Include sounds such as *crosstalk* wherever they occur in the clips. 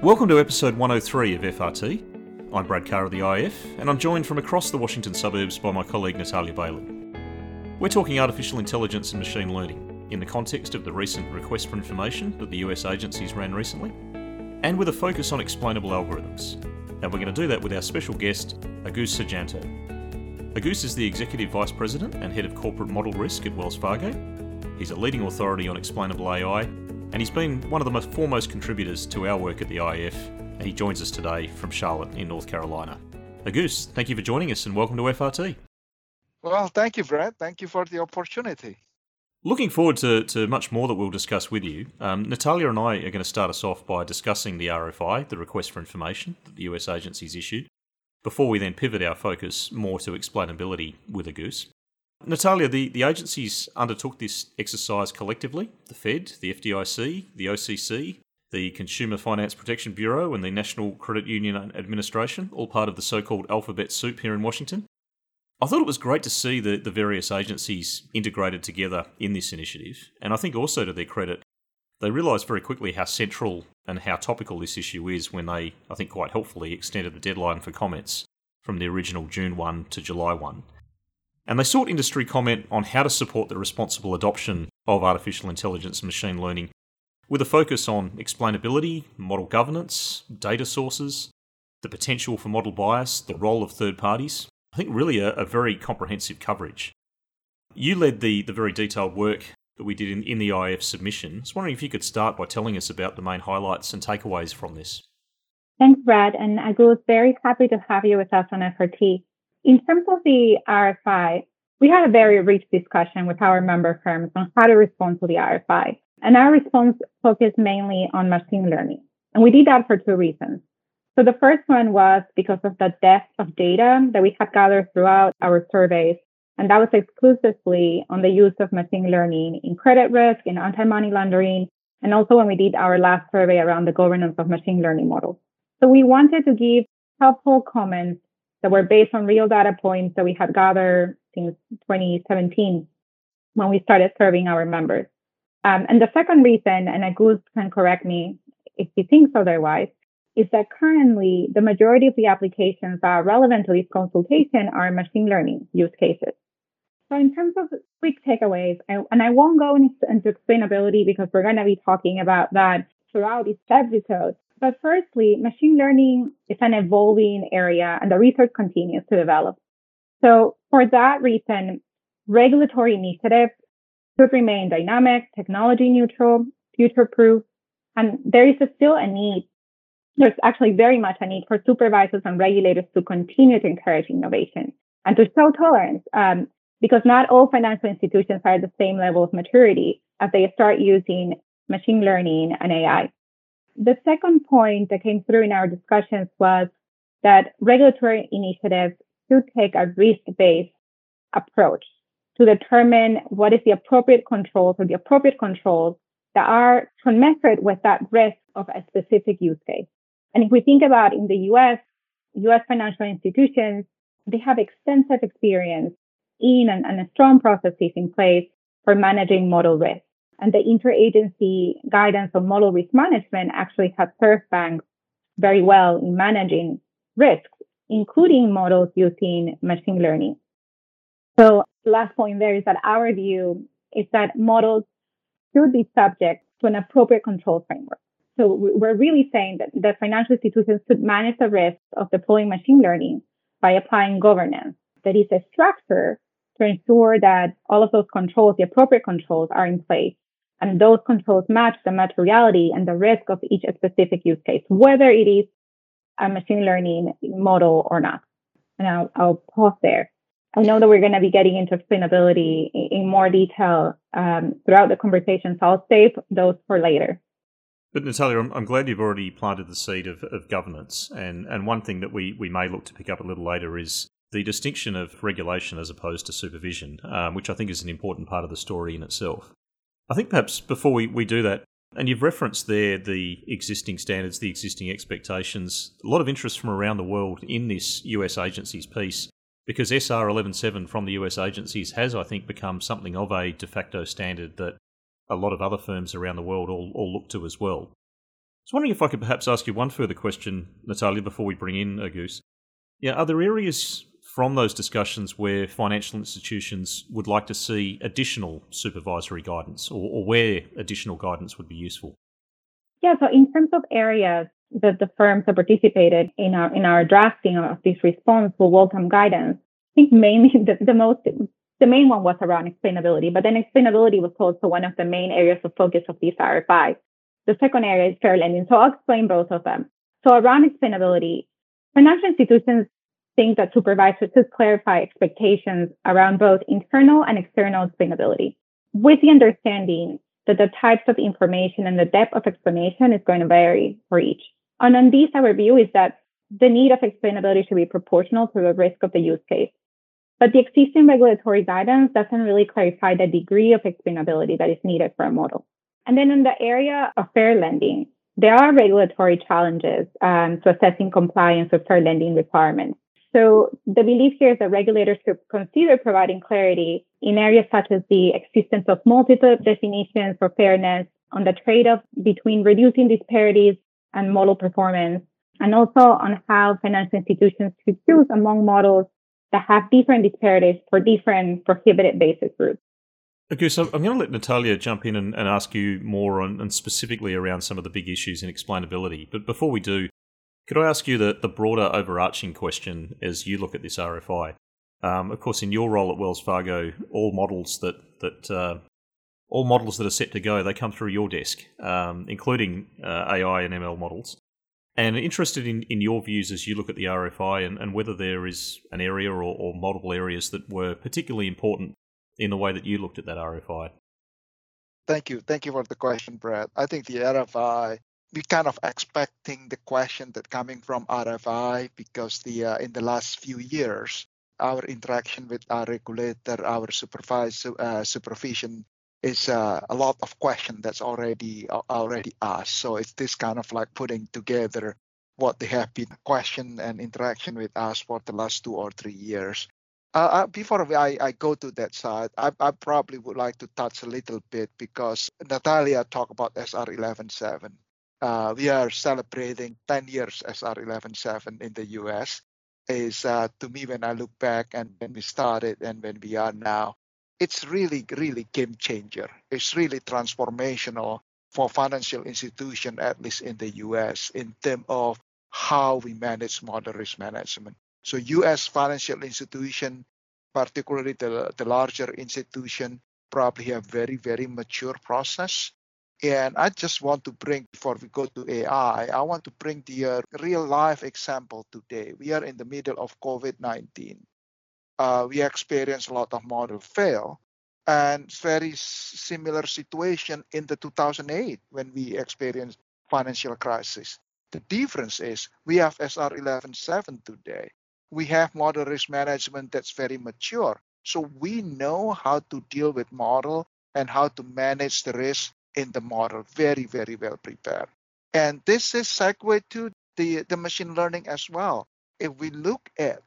Welcome to episode 103 of FRT. I'm Brad Carr of the IIF, and I'm joined from across the Washington suburbs by my colleague Natalia Bailey. We're talking artificial intelligence and machine learning in the context of the recent request for information that the US agencies ran recently, and with a focus on explainable algorithms. And we're going to do that with our special guest, Agus Sudjianto. Agus is the Executive Vice President and Head of Corporate Model Risk at Wells Fargo. He's a leading authority on explainable AI and he's been one of the most foremost contributors to our work at the IIF, and he joins us today from Charlotte in North Carolina. Agus, thank you for joining us and welcome to FRT. Well, thank you, Brad. Thank you for the opportunity. Looking forward to, to much more that we'll discuss with you. Um, Natalia and I are going to start us off by discussing the RFI, the request for information that the US agencies issued, before we then pivot our focus more to explainability with Agus. Natalia, the, the agencies undertook this exercise collectively the Fed, the FDIC, the OCC, the Consumer Finance Protection Bureau, and the National Credit Union Administration, all part of the so called alphabet soup here in Washington. I thought it was great to see the, the various agencies integrated together in this initiative, and I think also to their credit, they realised very quickly how central and how topical this issue is when they, I think quite helpfully, extended the deadline for comments from the original June 1 to July 1 and they sought industry comment on how to support the responsible adoption of artificial intelligence and machine learning with a focus on explainability, model governance, data sources, the potential for model bias, the role of third parties. I think really a, a very comprehensive coverage. You led the, the very detailed work that we did in, in the IIF submission. I was wondering if you could start by telling us about the main highlights and takeaways from this. Thanks, Brad. And I was very happy to have you with us on FRT. In terms of the RFI, we had a very rich discussion with our member firms on how to respond to the RFI. And our response focused mainly on machine learning. And we did that for two reasons. So the first one was because of the depth of data that we had gathered throughout our surveys. And that was exclusively on the use of machine learning in credit risk, in anti-money laundering, and also when we did our last survey around the governance of machine learning models. So we wanted to give helpful comments that were based on real data points that we had gathered since 2017 when we started serving our members. Um, and the second reason, and Agus can correct me if he thinks otherwise, is that currently the majority of the applications that are relevant to this consultation are machine learning use cases. So in terms of quick takeaways, I, and I won't go into, explainability because we're going to be talking about that throughout this episode. But firstly, machine learning is an evolving area and the research continues to develop. So for that reason, regulatory initiatives should remain dynamic, technology neutral, future proof, and there is still a need. There's actually very much a need for supervisors and regulators to continue to encourage innovation and to show tolerance, um, because not all financial institutions are at the same level of maturity as they start using machine learning and AI. The second point that came through in our discussions was that regulatory initiatives should take a risk-based approach to determine what is the appropriate controls or the appropriate controls that are commensurate with that risk of a specific use case. And if we think about in the US, US financial institutions, they have extensive experience in and, and strong processes in place for managing model risk. And the interagency guidance on model risk management actually has served banks very well in managing risks, including models using machine learning. So last point there is that our view is that models should be subject to an appropriate control framework. So we're really saying that, that financial institutions should manage the risks of deploying machine learning by applying governance that is a structure to ensure that all of those controls, the appropriate controls are in place and those controls match the materiality and the risk of each specific use case, whether it is a machine learning model or not. And I'll, I'll pause there. I know that we're going to be getting into explainability in more detail um, throughout the conversation, so I'll save those for later. But Natalia, I'm, I'm glad you've already planted the seed of, of governance. And, and one thing that we, we may look to pick up a little later is the distinction of regulation as opposed to supervision, um, which I think is an important part of the story in itself. I think perhaps before we, we do that, and you've referenced there the existing standards, the existing expectations, a lot of interest from around the world in this US agencies piece, because SR 11.7 from the US agencies has, I think, become something of a de facto standard that a lot of other firms around the world all, all look to as well. I was wondering if I could perhaps ask you one further question, Natalia, before we bring in Agus. Yeah, are there areas from those discussions where financial institutions would like to see additional supervisory guidance or, or where additional guidance would be useful? Yeah, so in terms of areas that the firms have participated in our in our drafting of this response will welcome guidance. I think mainly *laughs* the, the most the main one was around explainability, but then explainability was also one of the main areas of focus of this RFI. The second area is fair lending. So I'll explain both of them. So around explainability, financial institutions think that supervisors should clarify expectations around both internal and external explainability with the understanding that the types of information and the depth of explanation is going to vary for each. And on this, our view is that the need of explainability should be proportional to the risk of the use case. But the existing regulatory guidance doesn't really clarify the degree of explainability that is needed for a model. And then in the area of fair lending, there are regulatory challenges um, to assessing compliance with fair lending requirements. So the belief here is that regulators should consider providing clarity in areas such as the existence of multiple definitions for fairness, on the trade-off between reducing disparities and model performance, and also on how financial institutions should choose among models that have different disparities for different prohibited basis groups. Okay, so I'm going to let Natalia jump in and, and ask you more on and specifically around some of the big issues in explainability. But before we do, could I ask you the, the broader overarching question as you look at this RFI? Um, of course, in your role at Wells Fargo, all models that that uh, all models that are set to go they come through your desk, um, including uh, AI and ML models. And interested in, in your views as you look at the RFI and, and whether there is an area or, or multiple areas that were particularly important in the way that you looked at that RFI. Thank you. Thank you for the question, Brad. I think the RFI, we kind of expecting the question that coming from RFI because the uh, in the last few years, our interaction with our regulator, our supervisor, uh, supervision is uh, a lot of question that's already uh, already asked. So it's this kind of like putting together what they have been question and interaction with us for the last two or three years. Uh, uh before I, I go to that side, I, I probably would like to touch a little bit because Natalia talked about SR 11.7. Uh, we are celebrating 10 years SR 11.7 in the US. Is uh, to me when I look back and when we started and when we are now, it's really, really game changer. It's really transformational for financial institution, at least in the US, in terms of how we manage model risk management. So US financial institution, particularly the, the larger institution, probably have very, very mature process. And I just want to bring, before we go to AI, I want to bring the uh, real life example today. We are in the middle of COVID 19. Uh, we experience a lot of model fail and very similar situation in the 2008 when we experienced financial crisis. The difference is we have SR 11.7 today we have model risk management that's very mature. So we know how to deal with model and how to manage the risk in the model very, very well prepared. And this is segue to the, the machine learning as well. If we look at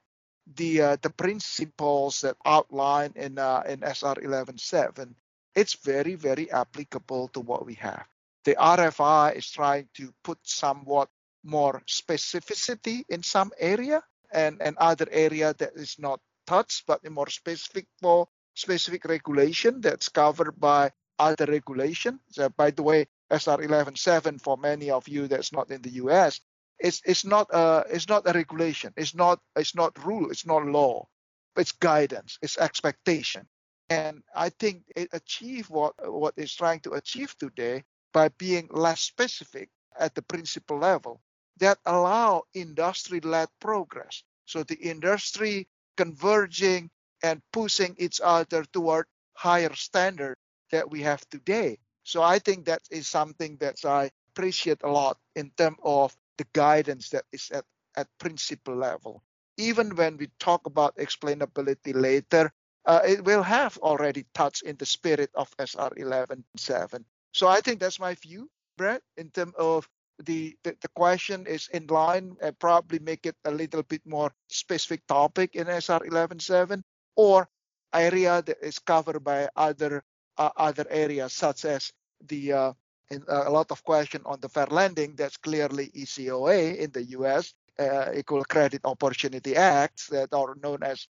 the uh, the principles that outline in uh, in SR 11.7, it's very, very applicable to what we have. The RFI is trying to put somewhat more specificity in some area and, and other area that is not touched, but more specific for specific regulation that's covered by other regulation. So by the way, SR 11.7 for many of you that's not in the US, it's, it's not a it's not a regulation. It's not it's not rule. It's not law. It's guidance. It's expectation. And I think it achieved what what it's trying to achieve today by being less specific at the principal level that allow industry-led progress. So the industry converging and pushing each other toward higher standard that we have today. So I think that is something that I appreciate a lot in terms of the guidance that is at, at principle level. Even when we talk about explainability later, uh, it will have already touched in the spirit of SR 11.7. So I think that's my view, Brett, in terms of the, the, the question is in line and probably make it a little bit more specific topic in SR 11.7 or area that is covered by other other areas such as the uh, uh, a lot of question on the fair lending. That's clearly ECOA in the U.S. Uh, Equal Credit Opportunity Acts that are known as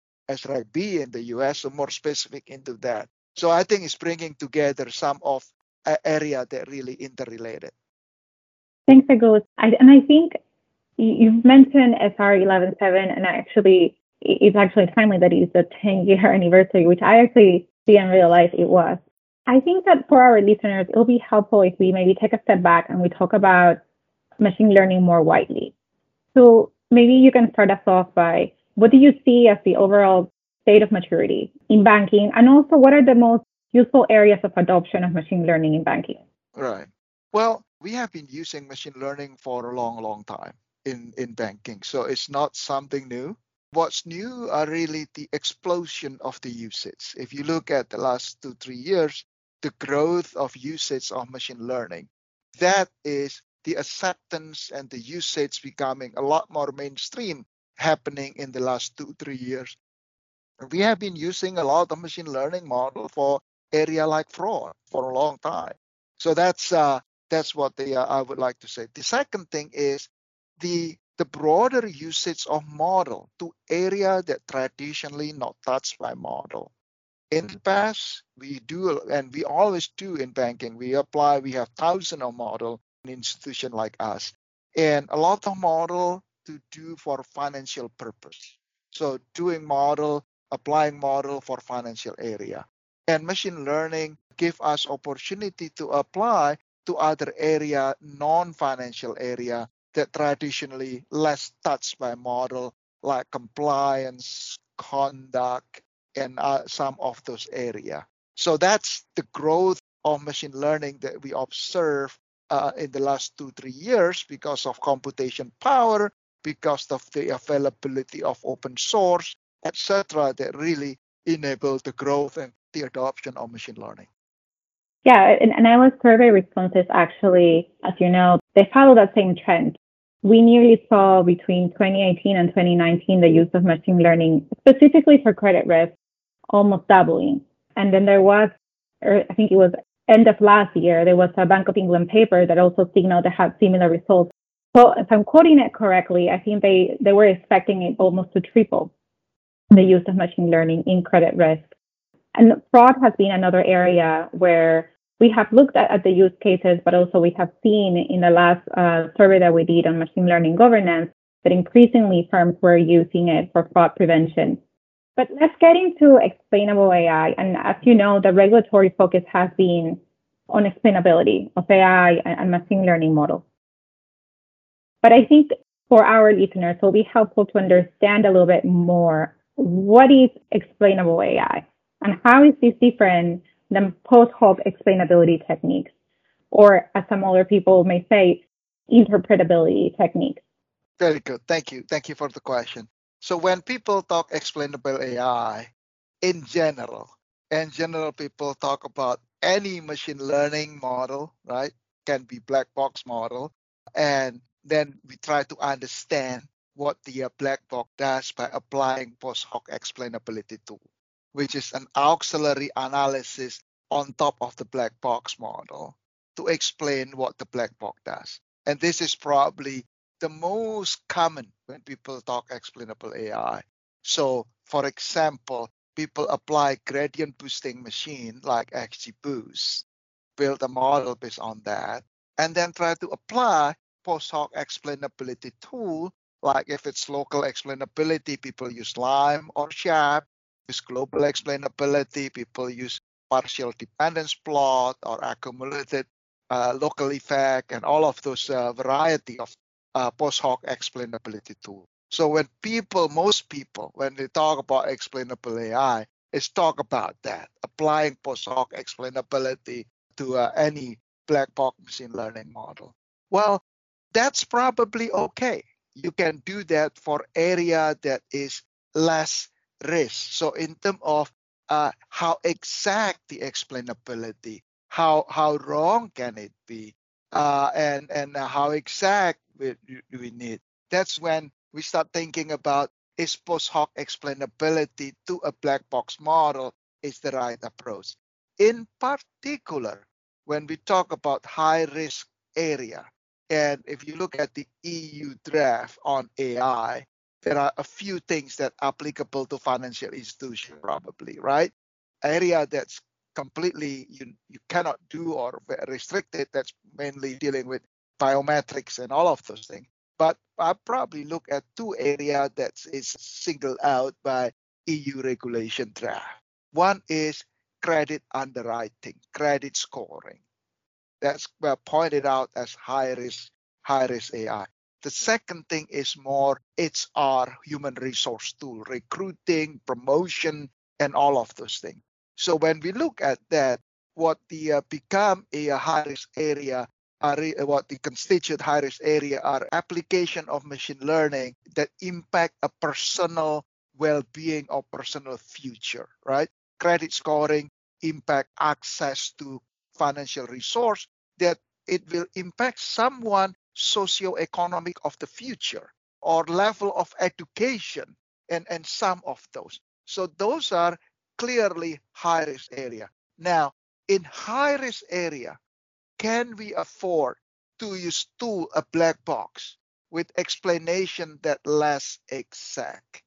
B in the U.S. So more specific into that. So I think it's bringing together some of uh, area that really interrelated. Thanks, Agus. I, and I think you've mentioned SR 11.7, and actually, it's actually timely that it's a 10 year *laughs* anniversary, which I actually see in real life it was. I think that for our listeners, it'll be helpful if we maybe take a step back and we talk about machine learning more widely. So maybe you can start us off by what do you see as the overall state of maturity in banking? And also, what are the most useful areas of adoption of machine learning in banking? Right. Well, we have been using machine learning for a long, long time in, in banking. So it's not something new. What's new are really the explosion of the usage. If you look at the last two, three years, the growth of usage of machine learning, that is the acceptance and the usage becoming a lot more mainstream happening in the last two, three years. We have been using a lot of machine learning model for area like fraud for a long time. So that's uh, that's what uh, I would like to say. The second thing is the the broader usage of model to area that traditionally not touched by model. In the past, we do, and we always do in banking, we apply, we have thousands of model in institution like us, and a lot of model to do for financial purpose. So doing model, applying model for financial area. And machine learning give us opportunity to apply to other area, non-financial area that traditionally less touched by model like compliance, conduct, and uh, some of those area. So that's the growth of machine learning that we observe uh, in the last two, three years because of computation power, because of the availability of open source, etc., that really enable the growth and the adoption of machine learning. Yeah, and, and our survey responses actually, as you know, they follow that same trend. We nearly saw between 2018 and 2019 the use of machine learning, specifically for credit risk, almost doubling. And then there was, or I think it was end of last year, there was a Bank of England paper that also signaled that had similar results. So if I'm quoting it correctly, I think they, they were expecting it almost to triple the use of machine learning in credit risk. And fraud has been another area where we have looked at, at the use cases, but also we have seen in the last uh, survey that we did on machine learning governance that increasingly firms were using it for fraud prevention. But let's get into explainable AI. And as you know, the regulatory focus has been on explainability of AI and machine learning models. But I think for our listeners, it will be helpful to understand a little bit more what is explainable AI and how is this different than post hoc explainability techniques, or as some other people may say, interpretability techniques? Very good. Thank you. Thank you for the question. So when people talk explainable AI, in general, in general, people talk about any machine learning model, right? Can be black box model, and then we try to understand what the uh, black box does by applying post hoc explainability tool, which is an auxiliary analysis on top of the black box model to explain what the black box does. And this is probably the most common when people talk explainable AI. So, for example, people apply gradient boosting machine like XGBoost, build a model based on that, and then try to apply post hoc explainability tool like if it's local explainability, people use Lime or SHAP. Use global explainability, people use partial dependence plot or accumulated uh, local effect and all of those uh, variety of uh, post hoc explainability tool. So when people, most people, when they talk about explainable AI, is talk about that, applying post hoc explainability to uh, any black box machine learning model. Well, that's probably okay you can do that for area that is less risk. So in terms of uh, how exact the explainability, how how wrong can it be, uh, and and how exact we, we need. That's when we start thinking about is post hoc explainability to a black box model is the right approach. In particular, when we talk about high risk area, and if you look at the EU draft on AI, there are a few things that are applicable to financial institution probably, right? Area that's completely you you cannot do or restricted. That's mainly dealing with biometrics and all of those things. But I probably look at two areas that is singled out by EU regulation draft. One is credit underwriting, credit scoring. That's pointed out as high risk, high risk AI. The second thing is more HR, human resource tool, recruiting, promotion, and all of those things. So when we look at that, what the uh, become a high risk area are uh, what the constituent high risk area are application of machine learning that impact a personal well-being or personal future, right? Credit scoring impact access to financial resource that it will impact someone socio-economic of the future or level of education and, and some of those. So those are clearly high risk area. Now, in high risk area, can we afford to use tool a black box with explanation that less exact?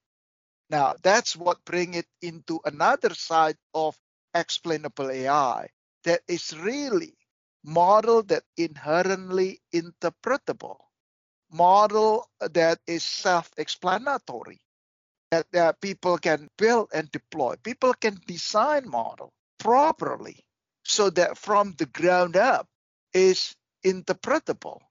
Now, that's what bring it into another side of explainable AI that is really model that inherently interpretable, model that is self-explanatory, that, that people can build and deploy. People can design model properly so that from the ground up is interpretable.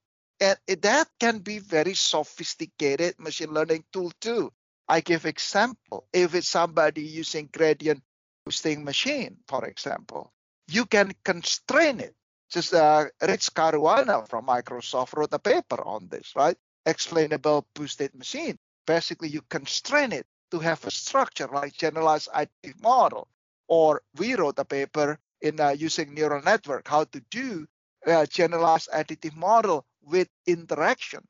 And that can be very sophisticated machine learning tool too. I give example. If it's somebody using gradient boosting machine, for example, you can constrain it. Just uh, Rich Caruana from Microsoft wrote a paper on this, right? Explainable boosted machine. Basically, you constrain it to have a structure like generalized additive model. Or we wrote a paper in uh, using neural network, how to do a generalized additive model with interaction,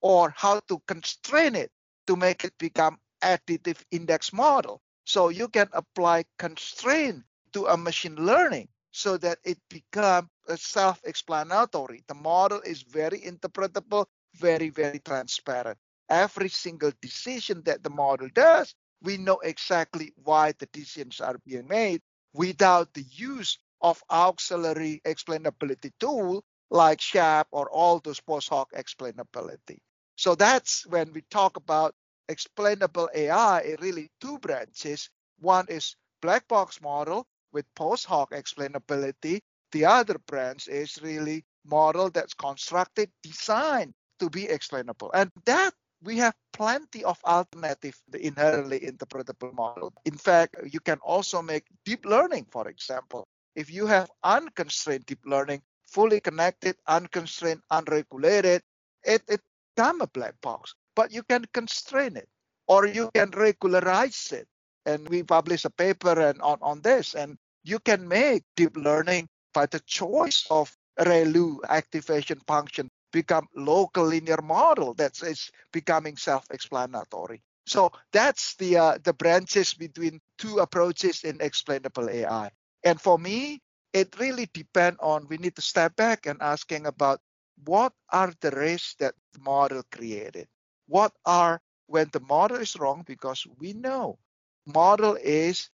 or how to constrain it to make it become additive index model. So you can apply constraint to a machine learning so that it become self-explanatory. The model is very interpretable, very, very transparent. Every single decision that the model does, we know exactly why the decisions are being made without the use of auxiliary explainability tool like SHAP or all those post hoc explainability. So that's when we talk about explainable AI, it really two branches. One is black box model with post hoc explainability. The other branch is really model that's constructed, designed to be explainable. And that we have plenty of alternative inherently interpretable model. In fact, you can also make deep learning, for example. If you have unconstrained deep learning, fully connected, unconstrained, unregulated, it, it become a black box but you can constrain it or you can regularize it. And we publish a paper and on, on this, and you can make deep learning by the choice of ReLU activation function become local linear model that is becoming self-explanatory. So that's the uh, the branches between two approaches in explainable AI. And for me, it really depends on we need to step back and asking about what are the risks that the model created? What are when the model is wrong because we know model is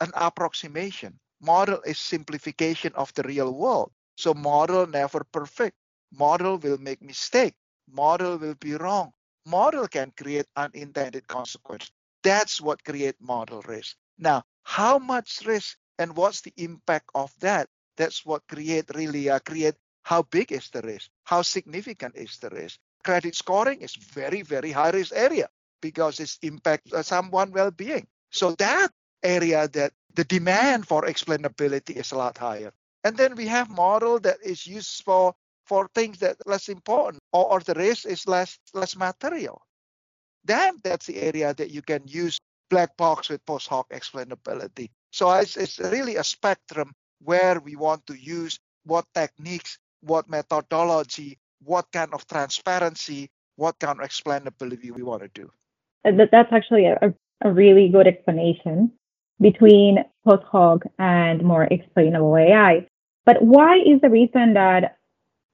an approximation. Model is simplification of the real world. So model never perfect. Model will make mistake. Model will be wrong. Model can create unintended consequence that's what create model risk. Now how much risk and what's the impact of that that's what create really uh, create how big is the risk how significant is the risk credit scoring is very, very high risk area because it's impact uh, someone well-being. So that area that the demand for explainability is a lot higher. And then we have model that is used for for things that less important or, or the risk is less less material. Then that's the area that you can use black box with post hoc explainability. So it's, it's really a spectrum where we want to use what techniques, what methodology, what kind of transparency, what kind of explainability we want to do. That's actually a, a really good explanation between post hoc and more explainable AI. But why is the reason that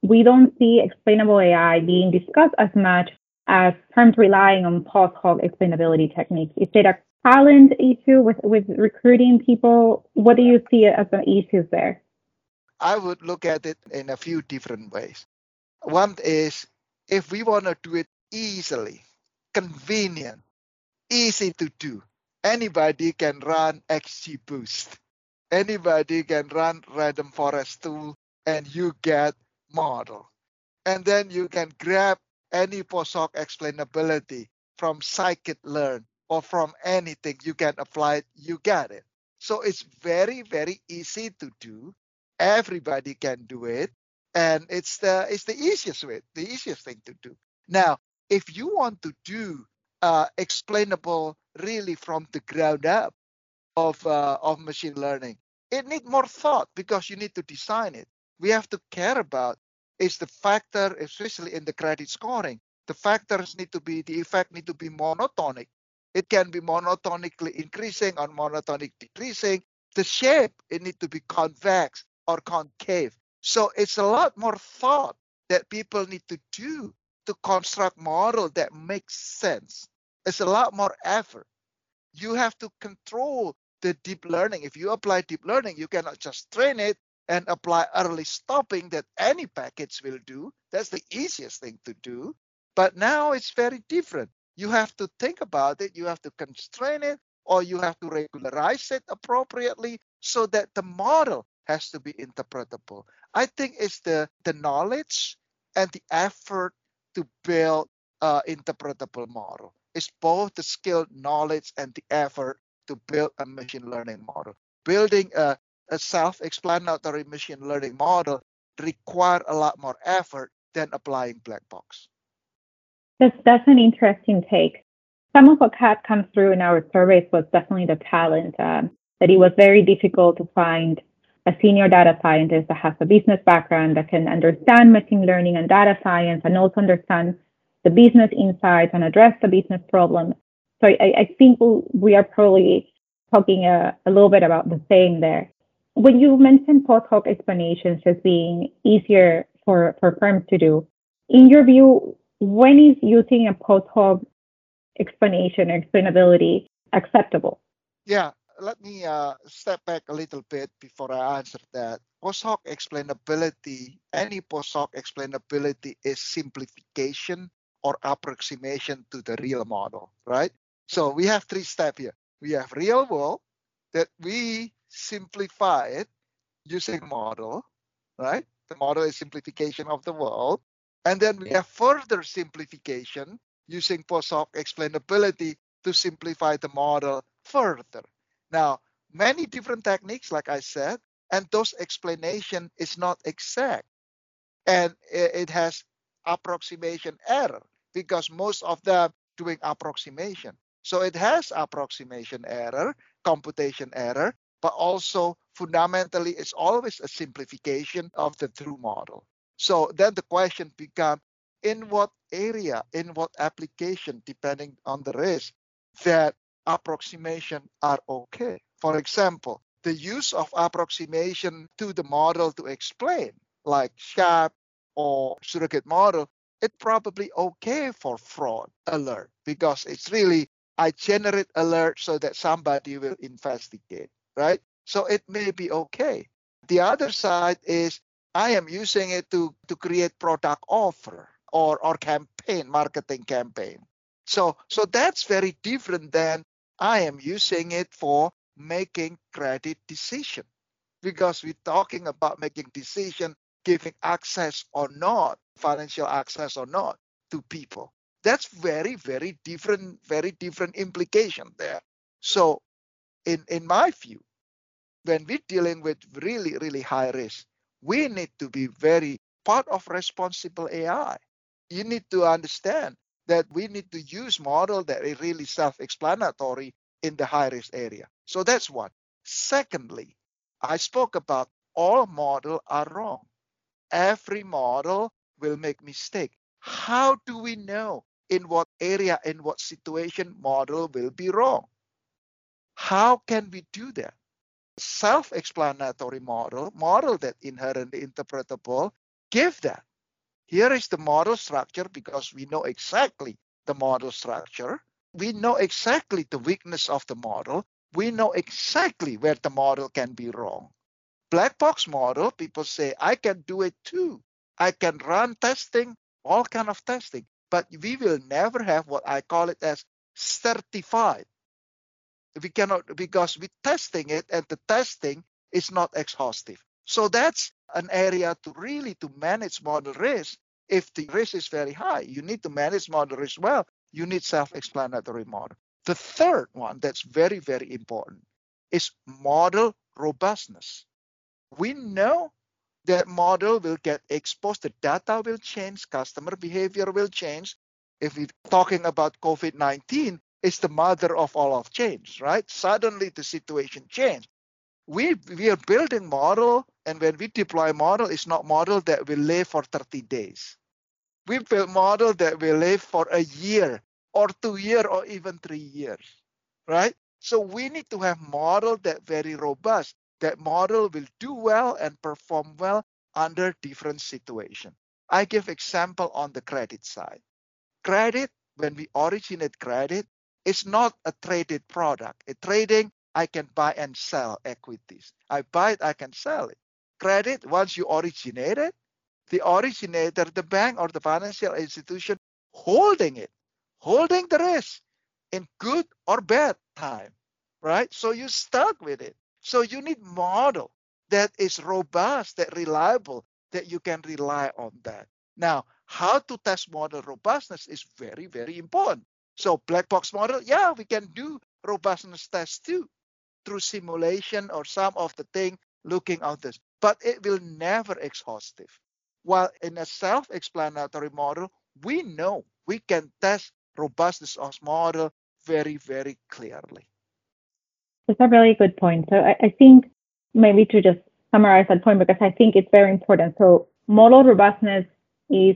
we don't see explainable AI being discussed as much as firms relying on post hoc explainability techniques? Is it a talent issue with, with recruiting people? What do you see as the issues there? I would look at it in a few different ways. One is if we want to do it easily, convenient, easy to do, anybody can run XGBoost. Anybody can run random forest tool and you get model. And then you can grab any post hoc explainability from scikit-learn or from anything you can apply it, you get it. So it's very, very easy to do. Everybody can do it. And it's the it's the easiest way, the easiest thing to do. Now, if you want to do uh, explainable really from the ground up of uh, of machine learning, it needs more thought because you need to design it. We have to care about is the factor, especially in the credit scoring. The factors need to be the effect need to be monotonic. It can be monotonically increasing or monotonic decreasing. The shape it need to be convex or concave. So it's a lot more thought that people need to do to construct model that makes sense. It's a lot more effort. You have to control the deep learning. If you apply deep learning, you cannot just train it and apply early stopping that any package will do. That's the easiest thing to do. But now it's very different. You have to think about it, you have to constrain it, or you have to regularize it appropriately so that the model has to be interpretable. I think it's the, the knowledge and the effort to build an interpretable model. It's both the skill, knowledge, and the effort to build a machine learning model. Building a, a self-explanatory machine learning model require a lot more effort than applying black box. That's, that's an interesting take. Some of what had come through in our surveys was definitely the talent, um, that it was very difficult to find a senior data scientist that has a business background that can understand machine learning and data science and also understand the business insights and address the business problem. So I, I think we are probably talking a, a little bit about the same there. When you mentioned post hoc explanations as being easier for, for firms to do, in your view, when is using a post hoc explanation or explainability acceptable? Yeah, let me uh, step back a little bit before I answer that. Post hoc explainability, any post hoc explainability is simplification or approximation to the real model, right? So we have three steps here. We have real world that we simplify it using model, right? The model is simplification of the world. And then we have further simplification using post hoc explainability to simplify the model further. Now, many different techniques, like I said, and those explanation is not exact. And it has approximation error because most of them doing approximation. So it has approximation error, computation error, but also fundamentally it's always a simplification of the true model. So then the question becomes in what area, in what application, depending on the risk, that approximation are okay. For example, the use of approximation to the model to explain, like SHAP or surrogate model, it's probably okay for fraud alert because it's really I generate alert so that somebody will investigate, right? So it may be okay. The other side is I am using it to, to create product offer or, or campaign, marketing campaign. So so that's very different than I am using it for making credit decision because we're talking about making decision giving access or not, financial access or not to people. That's very, very different, very different implication there. So in, in my view, when we're dealing with really, really high risk, we need to be very part of responsible AI. You need to understand that we need to use model that is really self-explanatory in the high risk area. So that's one. Secondly, I spoke about all model are wrong every model will make mistake. How do we know in what area, in what situation model will be wrong? How can we do that? Self-explanatory model, model that inherently interpretable, give that. Here is the model structure because we know exactly the model structure. We know exactly the weakness of the model. We know exactly where the model can be wrong. Black box model, people say, I can do it too. I can run testing, all kind of testing, but we will never have what I call it as certified we cannot because we're testing it and the testing is not exhaustive. So that's an area to really to manage model risk. If the risk is very high you need to manage model risk well. You need self-explanatory model. The third one that's very very important is model robustness. We know that model will get exposed the data will change customer behavior will change. If we're talking about covid-19 is the mother of all of change, right? Suddenly the situation changed. We we are building model, and when we deploy model, it's not model that will live for 30 days. We build model that will live for a year or two year or even three years, right? So we need to have model that very robust. That model will do well and perform well under different situation. I give example on the credit side. Credit, when we originate credit, is not a traded product. A trading, I can buy and sell equities. I buy it, I can sell it. Credit, once you originate it, the originator, the bank or the financial institution holding it, holding the risk in good or bad time, right? So you stuck with it. So you need model that is robust, that reliable, that you can rely on that. Now, how to test model robustness is very, very important. So black box model, yeah, we can do robustness tests too through simulation or some of the thing looking at this, but it will never exhaustive. While in a self-explanatory model, we know we can test robustness of model very, very clearly. That's a really good point. So I, I think maybe to just summarize that point because I think it's very important. So model robustness is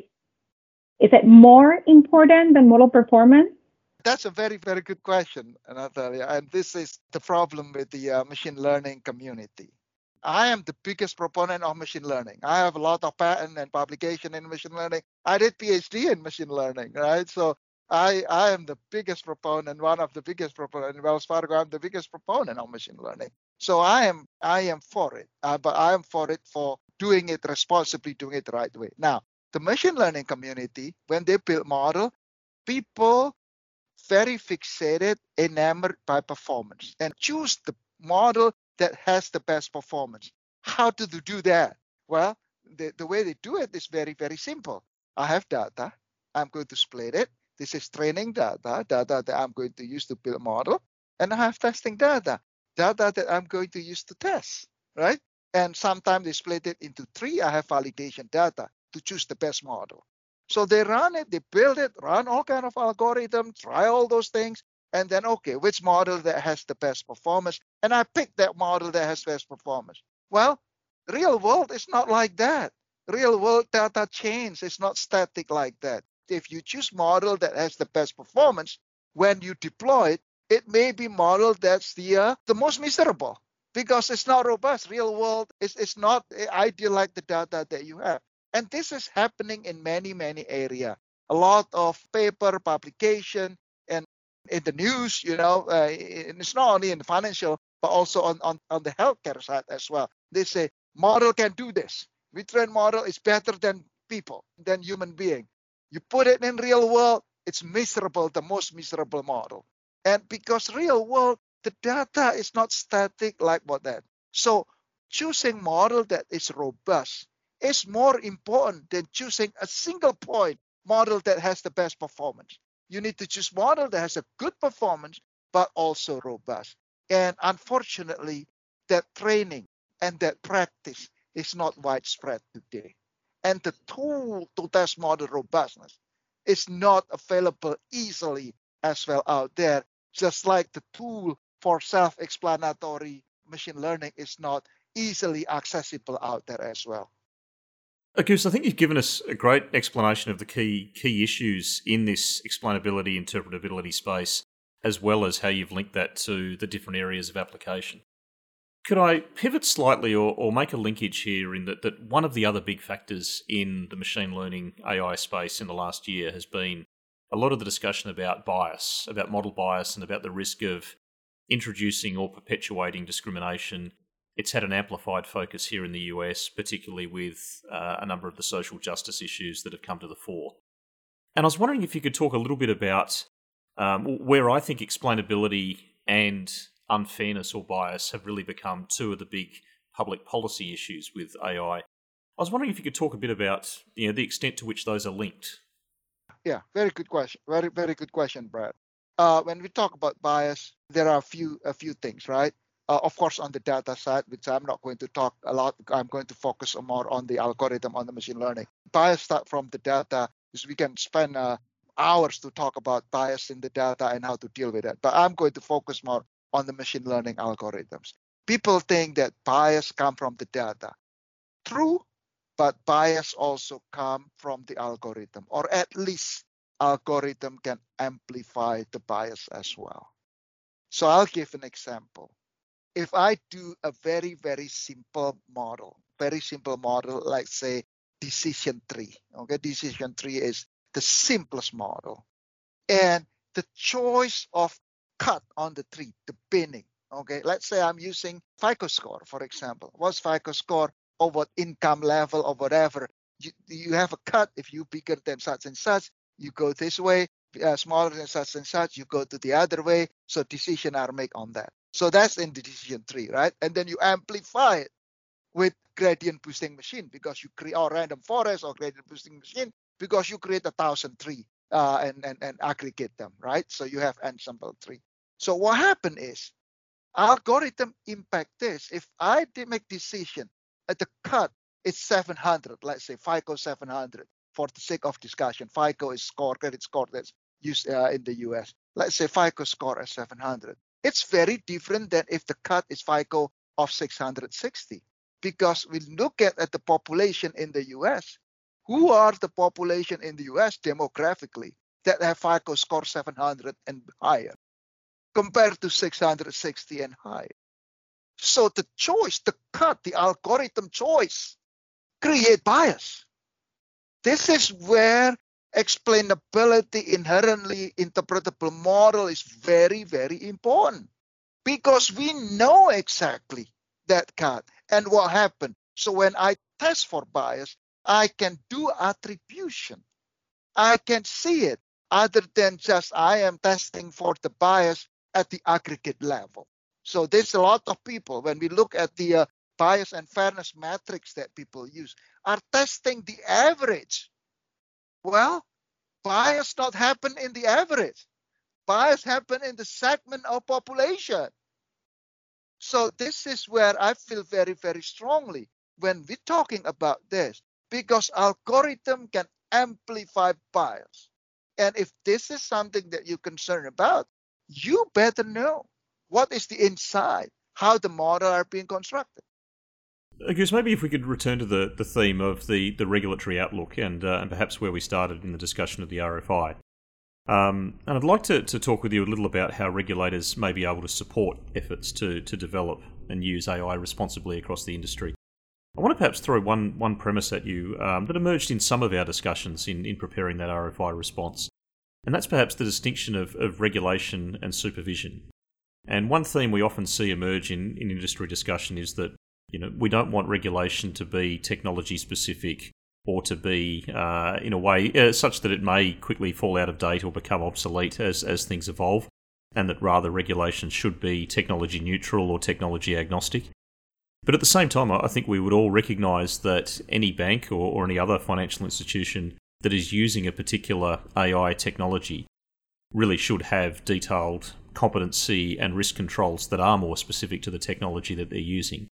is it more important than model performance? That's a very very good question, Natalia. And this is the problem with the uh, machine learning community. I am the biggest proponent of machine learning. I have a lot of patent and publication in machine learning. I did PhD in machine learning, right? So I, I am the biggest proponent, one of the biggest proponent in Wells Fargo. I'm the biggest proponent of machine learning. So I am I am for it, uh, but I am for it for doing it responsibly, doing it the right way. Now, the machine learning community, when they build model, people very fixated, enamored by performance, and choose the model that has the best performance. How do they do that? Well, the, the way they do it is very, very simple. I have data. I'm going to split it this is training data, data that I'm going to use to build a model. And I have testing data, data that I'm going to use to test, right? And sometimes they split it into three. I have validation data to choose the best model. So they run it, they build it, run all kind of algorithms, try all those things, and then okay, which model that has the best performance? And I pick that model that has best performance. Well, real world is not like that. Real world data change. It's not static like that if you choose model that has the best performance, when you deploy it, it may be model that's the uh, the most miserable because it's not robust. Real world is it's not ideal like the data that you have. And this is happening in many, many area. A lot of paper publication and in the news, you know, uh, it's not only in the financial, but also on, on, on the healthcare side as well. They say model can do this. We train model is better than people, than human being. You put it in real world, it's miserable, the most miserable model. And because real world, the data is not static like what that. So choosing model that is robust is more important than choosing a single point model that has the best performance. You need to choose model that has a good performance, but also robust. And unfortunately, that training and that practice is not widespread today and the tool to test model robustness is not available easily as well out there, just like the tool for self-explanatory machine learning is not easily accessible out there as well. Uh, Agus, I think you've given us a great explanation of the key key issues in this explainability interpretability space, as well as how you've linked that to the different areas of application. Could I pivot slightly or, or make a linkage here in that, that one of the other big factors in the machine learning AI space in the last year has been a lot of the discussion about bias, about model bias, and about the risk of introducing or perpetuating discrimination. It's had an amplified focus here in the US, particularly with uh, a number of the social justice issues that have come to the fore. And I was wondering if you could talk a little bit about um, where I think explainability and unfairness or bias have really become two of the big public policy issues with AI. I was wondering if you could talk a bit about you know the extent to which those are linked. Yeah, very good question. Very very good question, Brad. Uh, when we talk about bias, there are a few a few things, right? Uh, of course, on the data side, which I'm not going to talk a lot. I'm going to focus more on the algorithm, on the machine learning. Bias start from the data, is we can spend uh, hours to talk about bias in the data and how to deal with it. But I'm going to focus more on the machine learning algorithms. People think that bias come from the data. True, but bias also come from the algorithm, or at least algorithm can amplify the bias as well. So I'll give an example. If I do a very, very simple model, very simple model, like say decision tree. Okay, decision tree is the simplest model. And the choice of cut on the tree, the binning. Okay, let's say I'm using FICO score, for example. What's FICO score or what income level or whatever? You, you have a cut if you bigger than such and such, you go this way. Uh, smaller than such and such, you go to the other way. So decision are made on that. So that's in decision tree, right? And then you amplify it with gradient boosting machine because you create or random forest or gradient boosting machine because you create a thousand tree uh, and, and, and aggregate them, right? So you have ensemble tree. So what happened is algorithm impact this. If I make decision at the cut, it's 700, let's say FICO 700 for the sake of discussion. FICO is score, credit score that's used uh, in the US. Let's say FICO score is 700. It's very different than if the cut is FICO of 660 because we look at, at the population in the US. Who are the population in the US demographically that have FICO score 700 and higher? compared to 660 and higher. So the choice, the cut, the algorithm choice create bias. This is where explainability, inherently interpretable model is very, very important because we know exactly that cut and what happened. So when I test for bias, I can do attribution. I can see it other than just I am testing for the bias at the aggregate level. So there's a lot of people, when we look at the uh, bias and fairness metrics that people use, are testing the average. Well, bias not happen in the average. Bias happen in the segment of population. So this is where I feel very, very strongly when we're talking about this, because algorithm can amplify bias. And if this is something that you're concerned about, you better know what is the inside, how the model are being constructed. I guess maybe if we could return to the, the theme of the, the regulatory outlook and, uh, and perhaps where we started in the discussion of the RFI. Um, and I'd like to, to talk with you a little about how regulators may be able to support efforts to, to develop and use AI responsibly across the industry. I want to perhaps throw one, one premise at you um, that emerged in some of our discussions in, in preparing that RFI response. And that's perhaps the distinction of, of regulation and supervision. And one theme we often see emerge in, in industry discussion is that you know we don't want regulation to be technology specific or to be uh, in a way uh, such that it may quickly fall out of date or become obsolete as, as things evolve, and that rather regulation should be technology neutral or technology agnostic. But at the same time, I think we would all recognise that any bank or, or any other financial institution that is using a particular AI technology really should have detailed competency and risk controls that are more specific to the technology that they're using.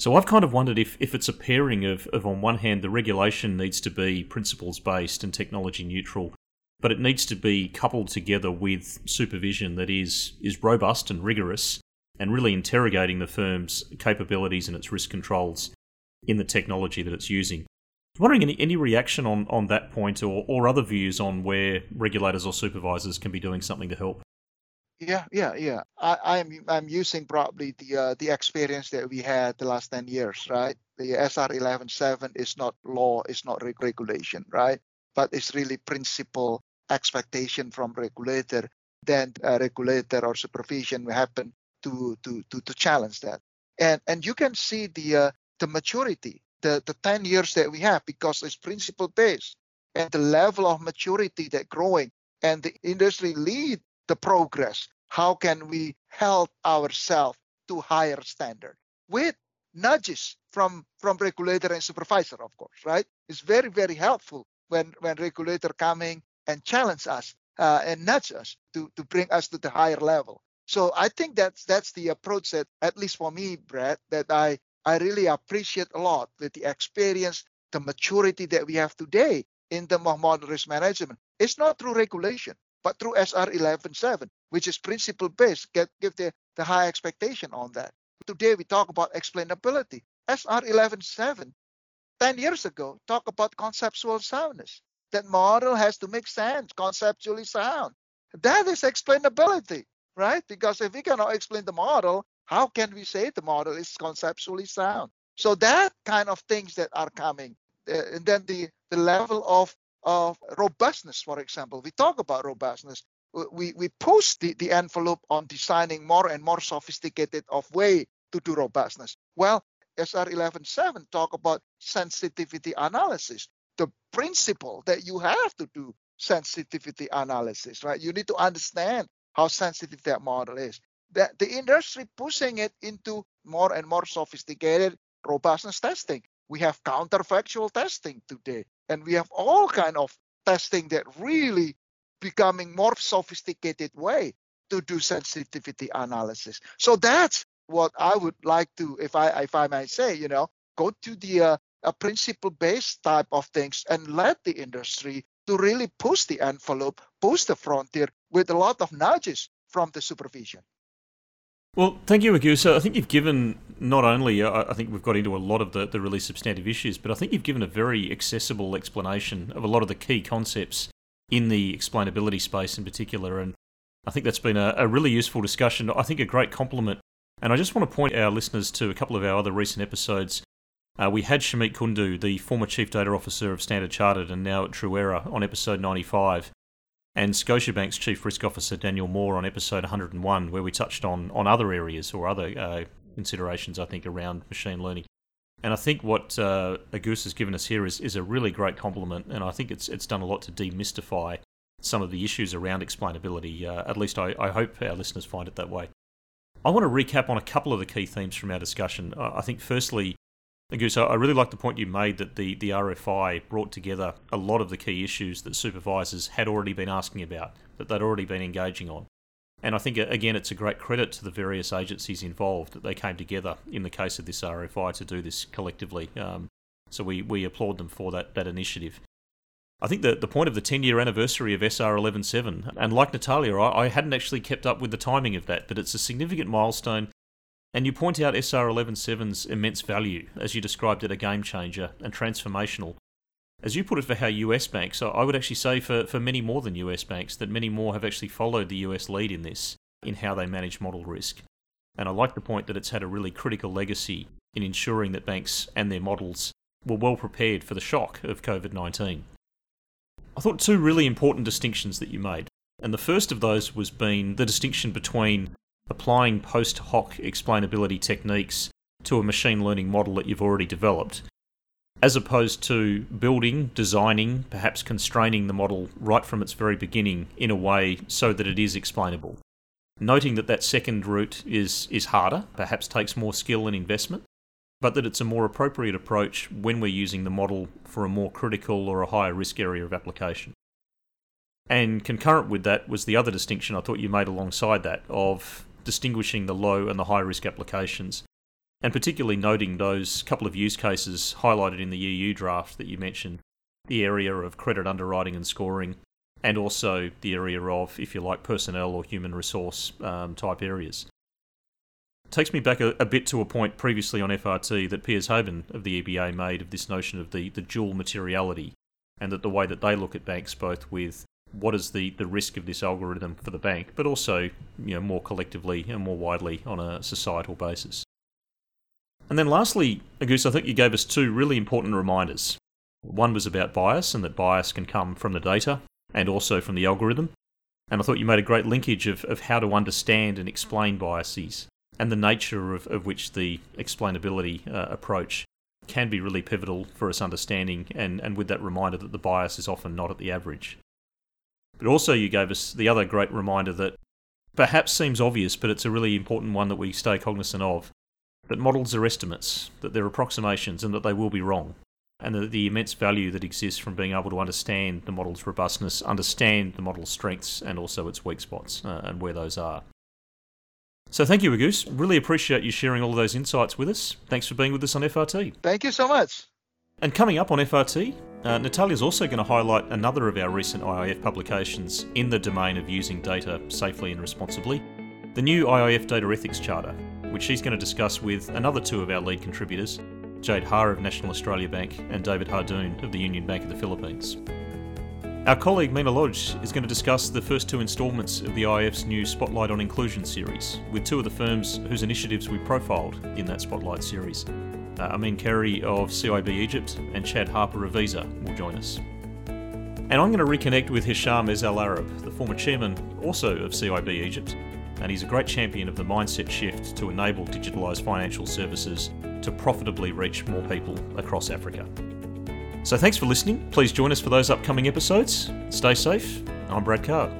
So I've kind of wondered if, if it's a pairing of, of, on one hand, the regulation needs to be principles based and technology neutral, but it needs to be coupled together with supervision that is, is robust and rigorous and really interrogating the firm's capabilities and its risk controls in the technology that it's using wondering any, any reaction on, on that point or, or other views on where regulators or supervisors can be doing something to help? Yeah, yeah, yeah. I, am I'm, I'm using probably the uh, the experience that we had the last 10 years, right? The SR 11.7 is not law, it's not regulation, right? But it's really principle expectation from regulator. Then a regulator or supervision will happen to to to to challenge that. And and you can see the uh, the maturity, the the 10 years that we have because it's principle based and the level of maturity that growing and the industry lead the progress. How can we help ourselves to higher standard with nudges from from regulator and supervisor, of course, right? It's very very helpful when when regulator coming and challenge us uh, and nudge us to to bring us to the higher level. So I think that's that's the approach that at least for me, Brad, that I I really appreciate a lot with the experience, the maturity that we have today in the modern risk management. It's not through regulation but through SR 11.7, which is principle based, get, give the, the high expectation on that. Today we talk about explainability. SR 11.7, 10 years ago, talk about conceptual soundness. That model has to make sense, conceptually sound. That is explainability, right? Because if we cannot explain the model, how can we say the model is conceptually sound? So that kind of things that are coming. Uh, and then the, the level of of robustness, for example. We talk about robustness. We, we push the, the envelope on designing more and more sophisticated of way to do robustness. Well, SR 11.7 talk about sensitivity analysis, the principle that you have to do sensitivity analysis, right? You need to understand how sensitive that model is. That the industry pushing it into more and more sophisticated robustness testing. We have counterfactual testing today and we have all kind of testing that really becoming more sophisticated way to do sensitivity analysis. So that's what i would like to if i if i might say you know go to the uh, a principle based type of things and let the industry to really push the envelope push the frontier with a lot of nudges from the supervision well, thank you, Agus. I think you've given not only, uh, I think we've got into a lot of the, the really substantive issues, but I think you've given a very accessible explanation of a lot of the key concepts in the explainability space in particular. And I think that's been a, a really useful discussion. I think a great compliment. And I just want to point our listeners to a couple of our other recent episodes. Uh, we had Shameek Kundu, the former Chief Data Officer of Standard Chartered and now at Truera, on episode 95 and Scotiabank's Chief Risk Officer Daniel Moore on episode 101, where we touched on, on other areas or other uh, considerations, I think, around machine learning. And I think what uh, Agus has given us here is, is a really great compliment, and I think it's it's done a lot to demystify some of the issues around explainability. Uh, at least I, I hope our listeners find it that way. I want to recap on a couple of the key themes from our discussion. I think, firstly, Goose, I really like the point you made that the, the RFI brought together a lot of the key issues that supervisors had already been asking about, that they'd already been engaging on. And I think, again, it's a great credit to the various agencies involved that they came together in the case of this RFI to do this collectively. Um, so we, we applaud them for that, that initiative. I think that the point of the 10 year anniversary of SR 11.7, and like Natalia, I, I hadn't actually kept up with the timing of that, but it's a significant milestone and you point out SR 11.7's immense value, as you described it, a game changer and transformational. As you put it for how US banks, I would actually say for, for many more than US banks, that many more have actually followed the US lead in this, in how they manage model risk. And I like the point that it's had a really critical legacy in ensuring that banks and their models were well prepared for the shock of COVID 19. I thought two really important distinctions that you made. And the first of those was being the distinction between applying post hoc explainability techniques to a machine learning model that you've already developed, as opposed to building, designing, perhaps constraining the model right from its very beginning in a way so that it is explainable. Noting that that second route is, is harder, perhaps takes more skill and investment, but that it's a more appropriate approach when we're using the model for a more critical or a higher risk area of application. And concurrent with that was the other distinction I thought you made alongside that of distinguishing the low and the high risk applications, and particularly noting those couple of use cases highlighted in the EU draft that you mentioned the area of credit underwriting and scoring, and also the area of, if you like, personnel or human resource um, type areas. Takes me back a, a, bit to a point previously on FRT that Piers Haben of the EBA made of this notion of the, the dual materiality, and that the way that they look at banks, both with what is the, the risk of this algorithm for the bank, but also you know more collectively and more widely on a societal basis. And then lastly, Agus, I think you gave us two really important reminders. One was about bias and that bias can come from the data and also from the algorithm. And I thought you made a great linkage of, of how to understand and explain biases and the nature of, of which the explainability uh, approach can be really pivotal for us understanding, and, and with that reminder that the bias is often not at the average. But also, you gave us the other great reminder that perhaps seems obvious, but it's a really important one that we stay cognizant of that models are estimates, that they're approximations, and that they will be wrong and the, the, immense value that exists from being able to understand the model's robustness, understand the model's strengths, and also its weak spots uh, and where those are. So thank you, Agus. Really appreciate you sharing all of those insights with us. Thanks for being with us on FRT. Thank you so much. And coming up on FRT, uh, Natalia is also going to highlight another of our recent IIF publications in the domain of using data safely and responsibly, the new IIF Data Ethics Charter, which she's going to discuss with another two of our lead contributors, Jade Ha of National Australia Bank and David Hardoon of the Union Bank of the Philippines. Our colleague Meena Lodge is going to discuss the first two instalments of the IIF's new Spotlight on Inclusion series with two of the firms whose initiatives we profiled in that Spotlight series. Uh, Amin Kerry of CIB Egypt and Chad Harper of Visa will join us. And I'm going to reconnect with Hisham Ez Al Arab, the former chairman also of CIB Egypt, and he's a great champion of the mindset shift to enable digitalised financial services to profitably reach more people across Africa. So thanks for listening. Please join us for those upcoming episodes. Stay safe. I'm Brad Carr.